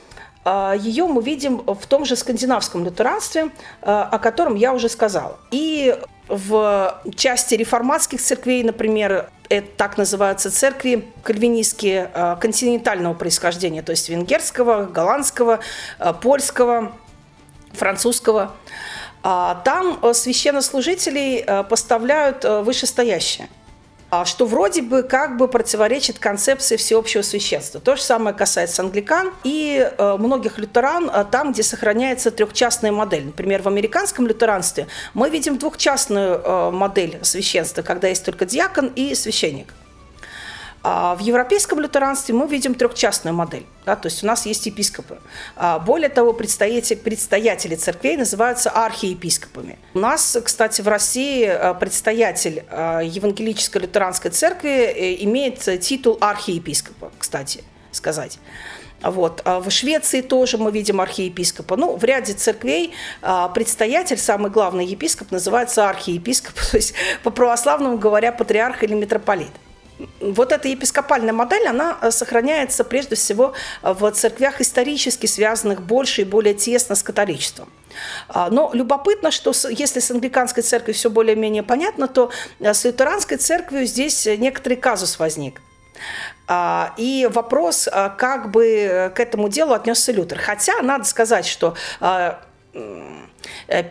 а, ее мы видим в том же скандинавском лютеранстве, э, о котором я уже сказала. И в части реформатских церквей, например, это так называются церкви кальвинистские э, континентального происхождения, то есть венгерского, голландского, э, польского, французского. А там э, священнослужителей поставляют вышестоящие – что вроде бы как бы противоречит концепции всеобщего священства. То же самое касается англикан и э, многих лютеран э, там, где сохраняется трехчастная модель. Например, в американском лютеранстве мы видим двухчастную э, модель священства, когда есть только диакон и священник. А в европейском лютеранстве мы видим трехчастную модель. Да, то есть у нас есть епископы. А более того, предстоятели, предстоятели церквей называются архиепископами. У нас, кстати, в России а, предстоятель Евангелической лютеранской церкви э, имеет титул архиепископа, кстати сказать. Вот. В Швеции тоже мы видим архиепископа. Ну, в ряде церквей предстоятель, самый главный епископ, называется архиепископ, то есть по православному говоря, патриарх или митрополит вот эта епископальная модель, она э, сохраняется прежде всего в церквях исторически связанных больше и более тесно с католичеством. А, но любопытно, что если с англиканской церковью все более-менее понятно, то э, с лютеранской церковью здесь некоторый казус возник. А, и вопрос, э, как бы к этому делу отнесся Лютер. Хотя надо сказать, что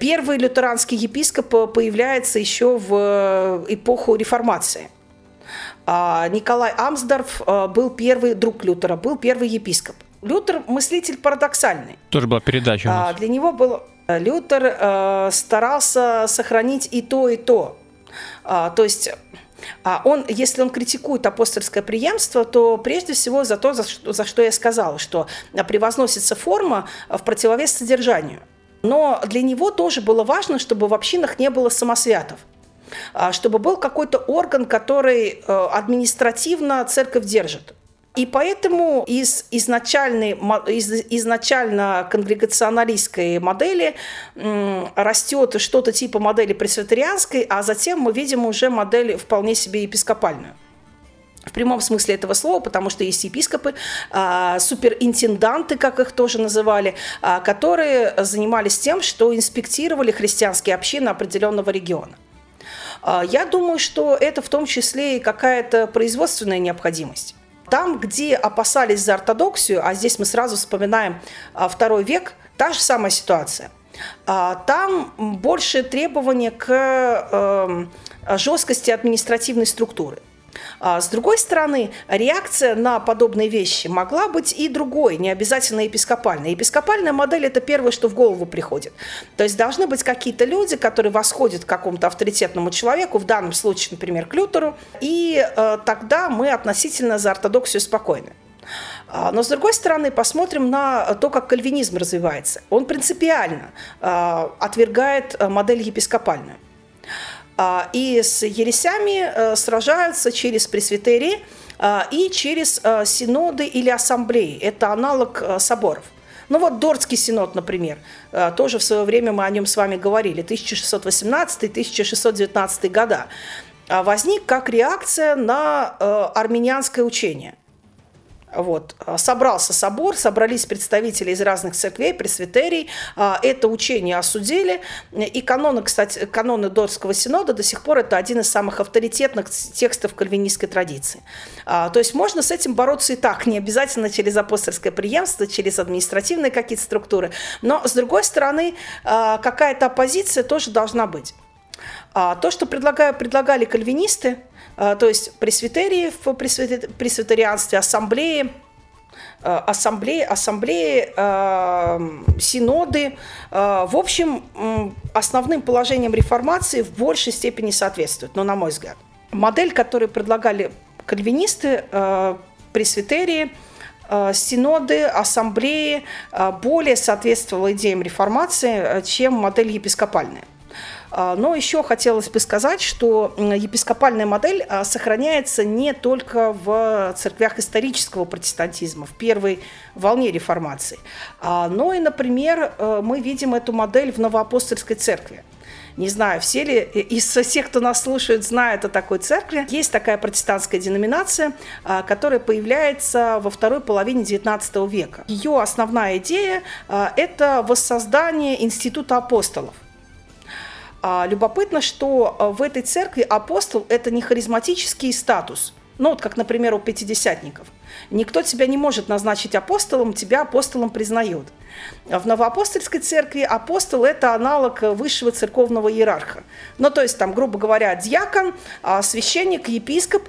первый лютеранский епископ появляется еще в эпоху реформации – Николай Амсдорф а, был первый друг Лютера, был первый епископ. Лютер мыслитель парадоксальный. Тоже была передача. У а, нас. Для него был Лютер старался сохранить и то, и то. То есть он, если он критикует апостольское преемство, то прежде всего за то, за что, за что я сказала, что превозносится форма в противовес содержанию. Но для него тоже было важно, чтобы в общинах не было самосвятов. А, чтобы был какой-то орган, который э, административно церковь держит. И поэтому из изначальной, из изначально конгрегационалистской модели растет что-то типа модели пресвитерианской, а затем мы видим уже модель вполне себе епископальную. В прямом смысле этого слова, потому что есть епископы, а, суперинтенданты, как их тоже называли, а, которые занимались тем, что инспектировали христианские общины определенного региона. А, я думаю, что это в том числе и какая-то производственная необходимость. Там, где опасались за ортодоксию, а здесь мы сразу вспоминаем а, второй век, та же самая ситуация. А, там больше требования к эм, жесткости административной структуры. А с другой стороны, реакция на подобные вещи могла быть и другой, не обязательно епископальная. Епископальная модель – это первое, что в голову приходит. То есть должны быть какие-то люди, которые восходят к какому-то авторитетному человеку, в данном случае, например, к Лютеру, и э, тогда мы относительно за ортодоксию спокойны. А, но, с другой стороны, посмотрим на то, как кальвинизм развивается. Он принципиально э, отвергает модель епископальную. А, и с ересями э, сражаются через пресвитерии а, и через э, синоды или ассамблеи. Это аналог э, соборов. Ну вот Дордский синод, например, тоже в свое время мы о нем с вами говорили, 1618-1619 года, возник как реакция на армянское учение. Вот. А, собрался собор, собрались представители из разных церквей, пресвитерий. А, это учение осудили. И каноны, кстати, каноны Дорского синода до сих пор это один из самых авторитетных текстов кальвинистской традиции. А, то есть можно с этим бороться и так, не обязательно через апостольское преемство, через административные какие-то структуры. Но, с другой стороны, какая-то оппозиция тоже должна быть. То, что предлагали кальвинисты, то есть пресвитерии в пресвитерианстве, ассамблеи, а, ассамблеи, ассамблеи, а, синоды, в общем, основным положениям реформации в большей степени соответствуют, но на мой взгляд. Модель, которую предлагали кальвинисты, пресвитерии, синоды, ассамблеи более соответствовала идеям реформации, чем модель епископальная. А, но еще хотелось бы сказать, что епископальная модель а, сохраняется не только в церквях исторического протестантизма, в первой волне реформации, а, но и, например, э, мы видим эту модель в новоапостольской церкви. Не знаю, все ли из всех, кто нас слушает, знают о такой церкви. Есть такая протестантская деноминация, которая появляется во второй половине XIX века. Ее основная идея – это воссоздание института апостолов. А, любопытно, что а, в этой церкви апостол – это не харизматический статус, ну вот как, например, у пятидесятников. Никто тебя не может назначить апостолом, тебя апостолом признают. В новоапостольской церкви апостол – это аналог высшего церковного иерарха. Ну, то есть, там, грубо говоря, диакон, а, священник, епископ,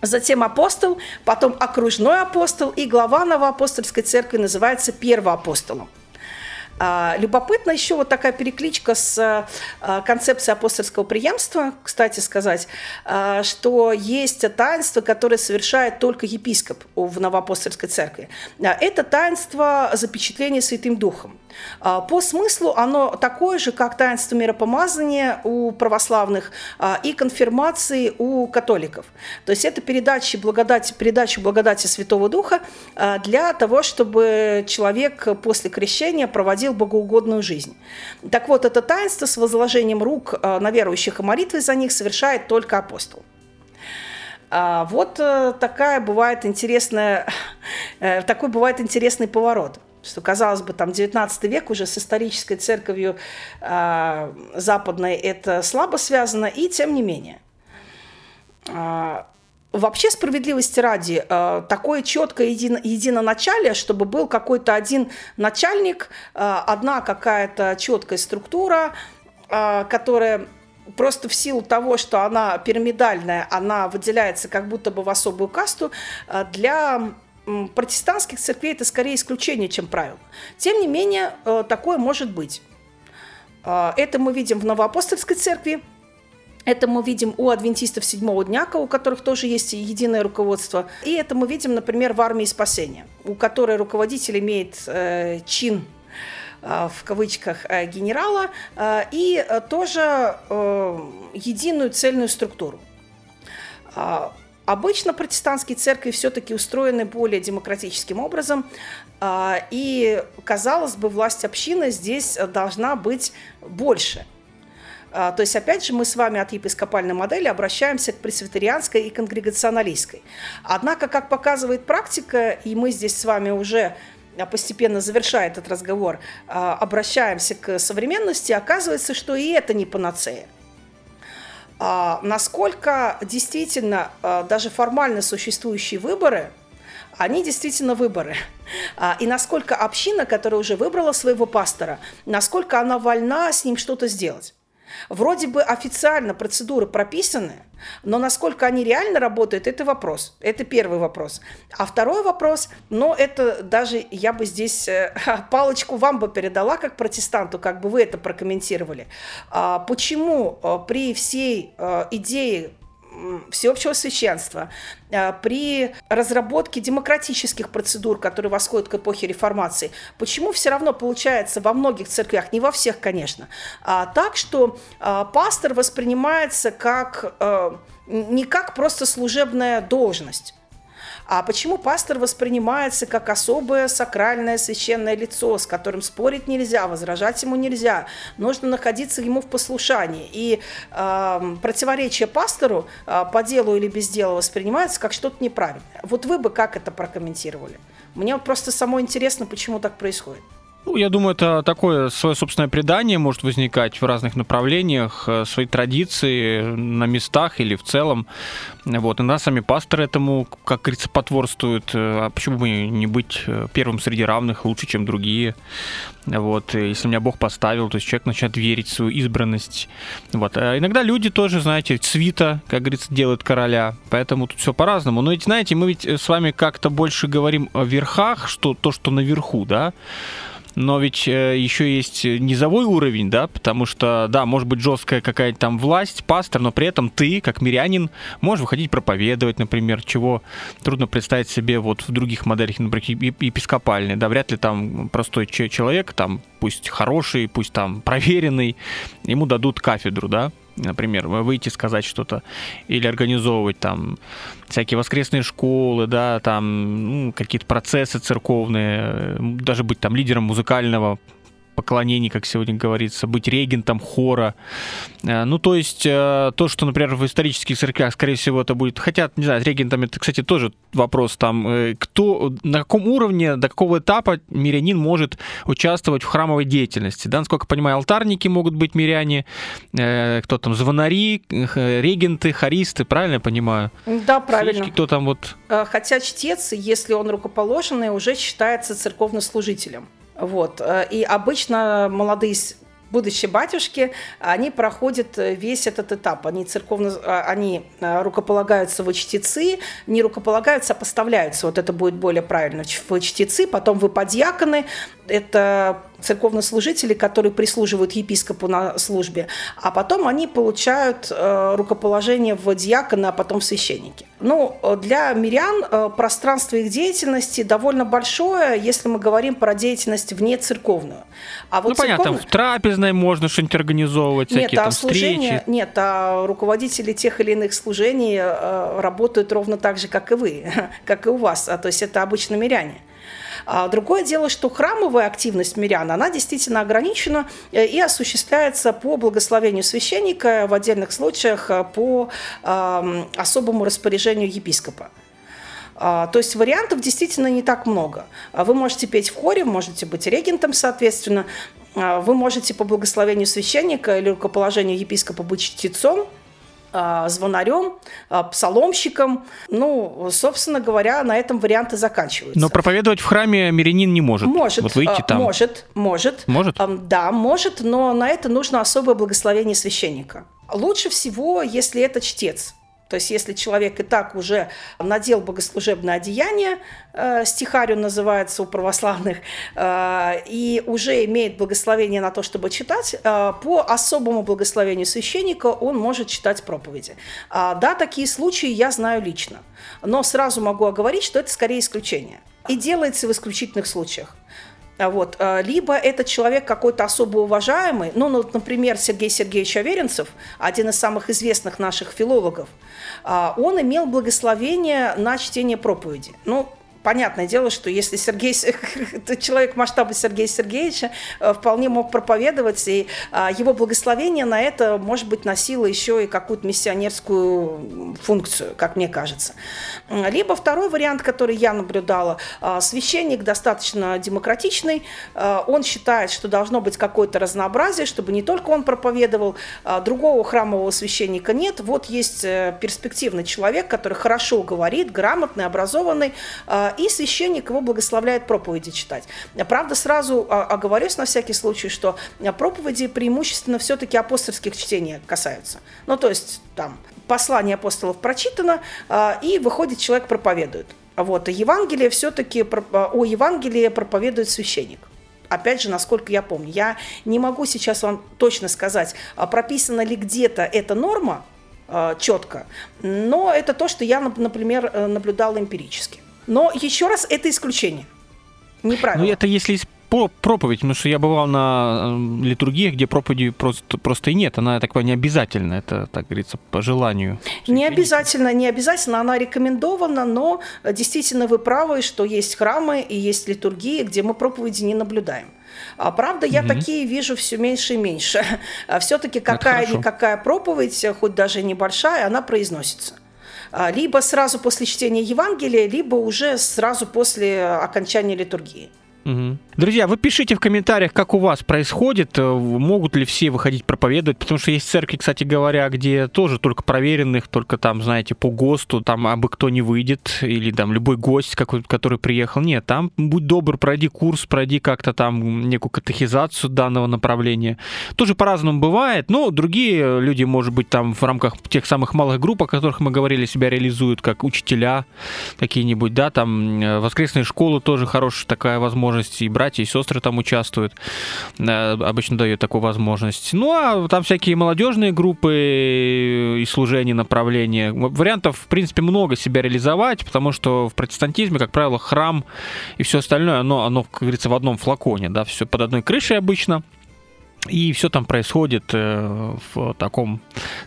затем апостол, потом окружной апостол, и глава новоапостольской церкви называется первоапостолом. А, любопытно еще вот такая перекличка с а, концепцией апостольского преемства, кстати сказать, а, что есть таинство, которое совершает только епископ в новоапостольской церкви. Это таинство запечатления Святым Духом. По смыслу оно такое же, как таинство миропомазания у православных и конфирмации у католиков. То есть это передача благодати, передача благодати Святого Духа для того, чтобы человек после крещения проводил богоугодную жизнь. Так вот, это таинство с возложением рук на верующих и молитвы за них совершает только апостол. А вот э, такая бывает интересная, э, такой бывает интересный поворот что, казалось бы, там 19 век уже с исторической церковью э, западной это слабо связано, и тем не менее. Э, Вообще, справедливости ради, э, такое четкое едино, единоначалие, чтобы был какой-то один начальник, э, одна какая-то четкая структура, э, которая просто в силу того, что она пирамидальная, она выделяется как будто бы в особую касту, для протестантских церквей это скорее исключение, чем правило. Тем не менее, такое может быть. Это мы видим в Новоапостольской церкви, это мы видим у адвентистов седьмого дня, у которых тоже есть единое руководство. И это мы видим, например, в армии спасения, у которой руководитель имеет э, чин э, в кавычках э, генерала э, и тоже единую цельную структуру. А, обычно протестантские церкви все-таки устроены более демократическим образом, и, казалось бы, власть общины здесь должна быть больше – а, то есть, опять же, мы с вами от епископальной модели обращаемся к пресвитерианской и конгрегационалистской. Однако, как показывает практика, и мы здесь с вами уже а, постепенно завершая этот разговор, а, обращаемся к современности, оказывается, что и это не панацея. Насколько действительно даже формально существующие выборы, они действительно выборы. И насколько община, которая уже выбрала своего пастора, насколько она вольна с ним что-то сделать. Вроде бы официально процедуры прописаны, но насколько они реально работают, это вопрос. Это первый вопрос. А второй вопрос, но это даже я бы здесь э, палочку вам бы передала как протестанту, как бы вы это прокомментировали. А почему э, при всей э, идее всеобщего священства, а, при разработке демократических процедур, которые восходят к эпохе реформации, почему все равно получается во многих церквях, не во всех, конечно, а так, что а, пастор воспринимается как не как просто служебная должность, а почему пастор воспринимается как особое сакральное священное лицо, с которым спорить нельзя, возражать ему нельзя, нужно находиться ему в послушании. И э, противоречие пастору э, по делу или без дела воспринимается как что-то неправильное. Вот вы бы как это прокомментировали? Мне просто само интересно, почему так происходит. Ну, я думаю, это такое свое собственное предание может возникать в разных направлениях, э, свои традиции на местах или в целом. Вот. И нас сами пасторы этому, как говорится, потворствуют. Э, а почему бы не быть э, первым среди равных лучше, чем другие? Вот. Если меня Бог поставил, то есть человек начинает верить в свою избранность. Вот. А иногда люди тоже, знаете, цвита, как говорится, делают короля. Поэтому тут все по-разному. Но ведь, знаете, мы ведь с вами как-то больше говорим о верхах, что то, что наверху, да? Но ведь э, еще есть низовой уровень, да, потому что, да, может быть жесткая какая-то там власть, пастор, но при этом ты, как мирянин, можешь выходить проповедовать, например, чего трудно представить себе вот в других моделях, например, епископальной, да, вряд ли там простой человек, там, пусть хороший, пусть там проверенный, ему дадут кафедру, да, например, выйти сказать что-то или организовывать там всякие воскресные школы, да, там ну, какие-то процессы церковные, даже быть там лидером музыкального поклонений, как сегодня говорится, быть регентом хора. Э, ну, то есть, э, то, что, например, в исторических церквях, скорее всего, это будет... Хотя, не знаю, регентом, это, кстати, тоже вопрос там, э, кто, на каком уровне, до какого этапа мирянин может участвовать в храмовой деятельности, да, насколько я понимаю, алтарники могут быть миряне, кто там, звонари, регенты, хористы, правильно я понимаю? Да, правильно. Свечки, кто там вот... Хотя чтец, если он рукоположенный, уже считается церковнослужителем. Вот. Э, и обычно молодые будущие батюшки, они проходят весь этот этап. Они церковно, э, они э, рукополагаются в чтецы, не рукополагаются, а поставляются. Вот это будет более правильно. В чтецы, потом вы подьяконы. Это церковнослужители, которые прислуживают епископу на службе, а потом они получают э, рукоположение в диакона, а потом в священники. Ну, для мирян э, пространство их деятельности довольно большое, если мы говорим про деятельность вне церковную. А вот ну, понятно, церковных... в трапезной можно что-нибудь организовывать, нет, всякие а там служение, встречи. Нет, а руководители тех или иных служений э, работают ровно так же, как и вы, как и у вас. А, то есть это обычно миряне. А другое дело, что храмовая активность мирян, она действительно ограничена э, и осуществляется по благословению священника, в отдельных случаях э, по э, особому распоряжению епископа. А, то есть вариантов действительно не так много. Вы можете петь в хоре, можете быть регентом, соответственно. Вы можете по благословению священника или рукоположению епископа быть чтецом – а, звонарем, а, псаломщиком. Ну, собственно говоря, на этом варианты заканчиваются. Но проповедовать в храме мирянин не может. Может. Вот выйти а, там. Может, может. Может? Да, может, но на это нужно особое благословение священника. Лучше всего, если это чтец. То есть если человек и так уже надел богослужебное одеяние, э, стихарю называется у православных, э, и уже имеет благословение на то, чтобы читать, э, по особому благословению священника он может читать проповеди. А, да, такие случаи я знаю лично, но сразу могу оговорить, что это скорее исключение. И делается в исключительных случаях. А вот. А, либо этот человек какой-то особо уважаемый, ну, ну, например, Сергей Сергеевич Аверинцев, один из самых известных наших филологов, а, он имел благословение на чтение проповеди. Ну, понятное дело, что если Сергей, человек масштаба Сергея Сергеевича э, вполне мог проповедовать, и а, его благословение на это, может быть, носило еще и какую-то миссионерскую функцию, как мне кажется. Либо второй вариант, который я наблюдала, а, священник достаточно демократичный, а, он считает, что должно быть какое-то разнообразие, чтобы не только он проповедовал, другого храмового священника нет. Вот есть э, перспективный человек, который хорошо говорит, грамотный, образованный, и священник его благословляет проповеди читать. Правда, сразу оговорюсь на всякий случай, что проповеди преимущественно все-таки апостольских чтений касаются. Ну, то есть там послание апостолов прочитано, и выходит человек проповедует. Вот, Евангелие все-таки, о Евангелии проповедует священник опять же, насколько я помню. Я не могу сейчас вам точно сказать, прописана ли где-то эта норма, четко. Но это то, что я, например, э, наблюдала эмпирически. Но еще раз, это исключение. Неправильно. Ну, это если проповедь, потому что я бывал на э, литургиях, где проповеди просто, просто и нет. Она, такая не обязательно, это, так говорится, по желанию. Не обязательно, не обязательно, она рекомендована, но действительно вы правы, что есть храмы и есть литургии, где мы проповеди не наблюдаем. А правда, я угу. такие вижу все меньше и меньше. А все-таки какая-никакая проповедь, хоть даже небольшая, она произносится либо сразу после чтения Евангелия, либо уже сразу после окончания литургии. Угу. Друзья, вы пишите в комментариях, как у вас происходит, э, могут ли все выходить проповедовать, потому что есть церкви, кстати говоря, где тоже только проверенных, только там, знаете, по ГОСТу, там абы кто не выйдет, или там любой гость, какой, который приехал. Нет, там будь добр, пройди курс, пройди как-то там некую катехизацию данного направления. Тоже по-разному бывает, но другие люди, может быть, там в рамках тех самых малых групп, о которых мы говорили, себя реализуют как учителя какие-нибудь, да, там э, воскресные школы тоже хорошая такая возможность, и братья и сестры там участвуют, э, обычно дают такую возможность. Ну, а там всякие молодежные группы и служения, направления. Вариантов, в принципе, много себя реализовать, потому что в протестантизме, как правило, храм и все остальное, оно, оно как говорится, в одном флаконе, да, все под одной крышей обычно. И все там происходит э, в таком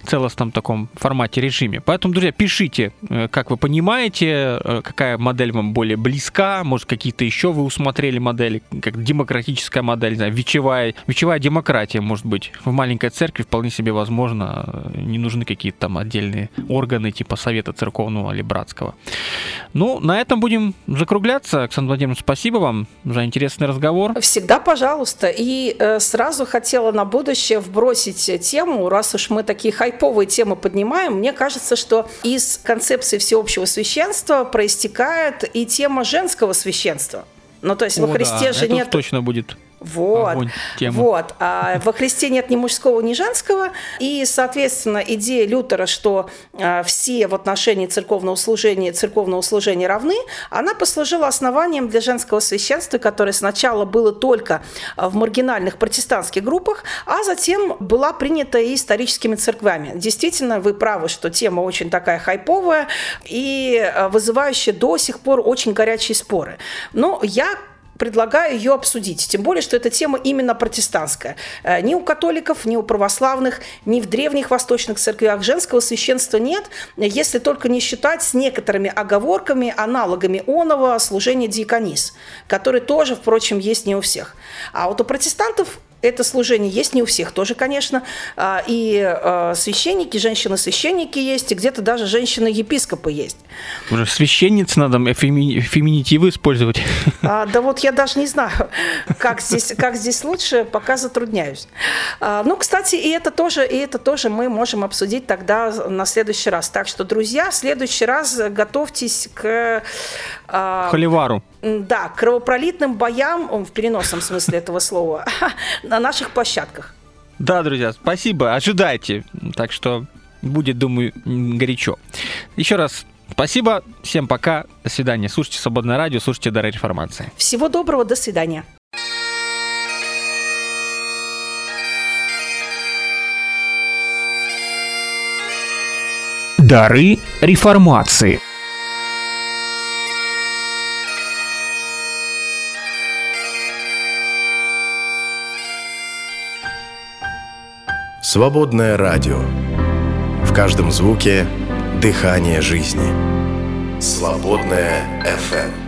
целостном таком формате режиме. Поэтому, друзья, пишите, э, как вы понимаете, э, какая модель вам более близка, может, какие-то еще вы усмотрели модели, как демократическая модель, не знаю, вечевая, вечевая демократия, может быть. В маленькой церкви вполне себе возможно, не нужны какие-то там отдельные органы типа Совета Церковного или Братского. Ну, на этом будем закругляться. Оксана Владимировна, спасибо вам за интересный разговор. Всегда пожалуйста. И э, сразу хотела хотела на будущее вбросить тему, раз уж мы такие хайповые темы поднимаем, мне кажется, что из концепции всеобщего священства проистекает и тема женского священства. Ну, то есть О, во Христе да, же это нет... точно будет. Вот, Огонь, вот. А во Христе нет ни мужского, ни женского, и, соответственно, идея Лютера, что а, все в отношении церковного служения, церковного служения равны, она послужила основанием для женского священства, которое сначала было только в маргинальных протестантских группах, а затем была принята и историческими церквями. Действительно, вы правы, что тема очень такая хайповая и а, вызывающая до сих пор очень горячие споры. Но я предлагаю ее обсудить. Тем более, что эта тема именно протестантская. Э, ни у католиков, ни у православных, ни в древних восточных церквях женского священства нет, если только не считать с некоторыми оговорками, аналогами оного служения диаконис, которые тоже, впрочем, есть не у всех. А вот у протестантов это служение есть не у всех тоже, конечно. А, и а, священники, женщины-священники есть, и где-то даже женщины-епископы есть. Уже священниц надо феми... феминитивы использовать. А, да вот я даже не знаю, как здесь, как здесь лучше, пока затрудняюсь. А, ну, кстати, и это тоже, и это тоже мы можем обсудить тогда на следующий раз. Так что, друзья, в следующий раз готовьтесь к... А, Холивару. Да, кровопролитным боям, в переносном смысле этого слова, на наших площадках. Да, друзья, спасибо, ожидайте. Так что будет, думаю, горячо. Еще раз спасибо, всем пока, до свидания. Слушайте Свободное радио, слушайте Дары Реформации. Всего доброго, до свидания. Дары реформации. Свободное радио. В каждом звуке дыхание жизни. Свободное FM.